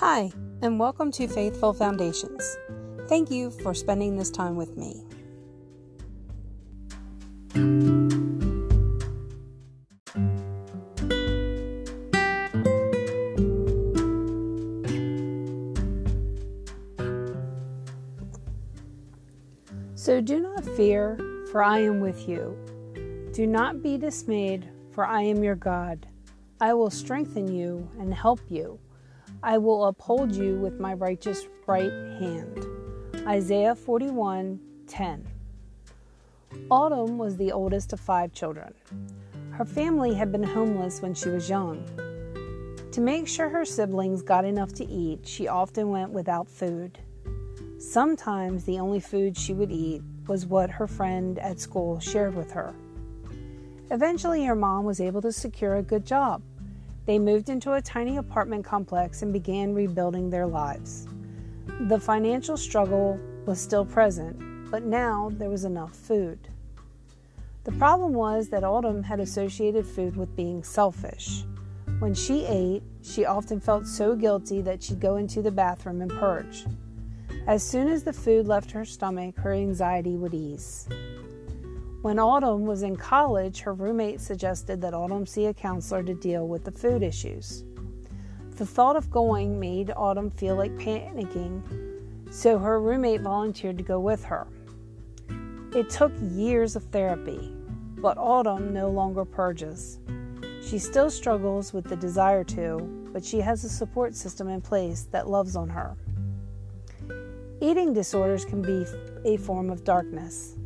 Hi, and welcome to Faithful Foundations. Thank you for spending this time with me. So do not fear, for I am with you. Do not be dismayed, for I am your God. I will strengthen you and help you. I will uphold you with my righteous right hand. Isaiah 41 10. Autumn was the oldest of five children. Her family had been homeless when she was young. To make sure her siblings got enough to eat, she often went without food. Sometimes the only food she would eat was what her friend at school shared with her. Eventually, her mom was able to secure a good job. They moved into a tiny apartment complex and began rebuilding their lives. The financial struggle was still present, but now there was enough food. The problem was that Autumn had associated food with being selfish. When she ate, she often felt so guilty that she'd go into the bathroom and purge. As soon as the food left her stomach, her anxiety would ease. When Autumn was in college, her roommate suggested that Autumn see a counselor to deal with the food issues. The thought of going made Autumn feel like panicking, so her roommate volunteered to go with her. It took years of therapy, but Autumn no longer purges. She still struggles with the desire to, but she has a support system in place that loves on her. Eating disorders can be a form of darkness.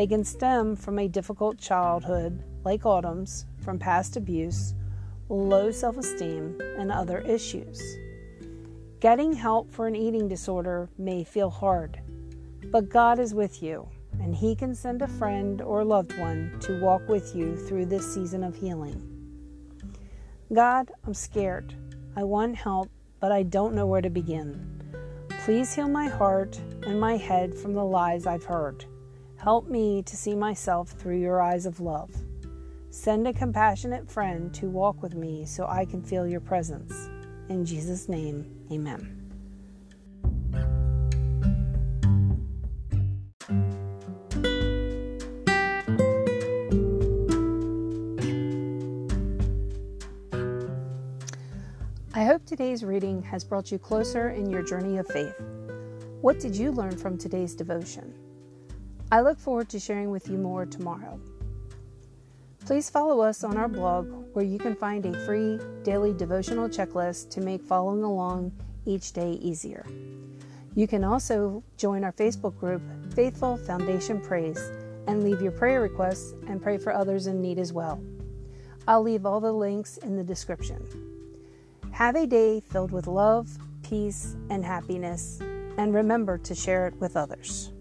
They can stem from a difficult childhood, like Autumn's, from past abuse, low self esteem, and other issues. Getting help for an eating disorder may feel hard, but God is with you, and He can send a friend or loved one to walk with you through this season of healing. God, I'm scared. I want help, but I don't know where to begin. Please heal my heart and my head from the lies I've heard. Help me to see myself through your eyes of love. Send a compassionate friend to walk with me so I can feel your presence. In Jesus' name, amen. I hope today's reading has brought you closer in your journey of faith. What did you learn from today's devotion? I look forward to sharing with you more tomorrow. Please follow us on our blog where you can find a free daily devotional checklist to make following along each day easier. You can also join our Facebook group, Faithful Foundation Praise, and leave your prayer requests and pray for others in need as well. I'll leave all the links in the description. Have a day filled with love, peace, and happiness, and remember to share it with others.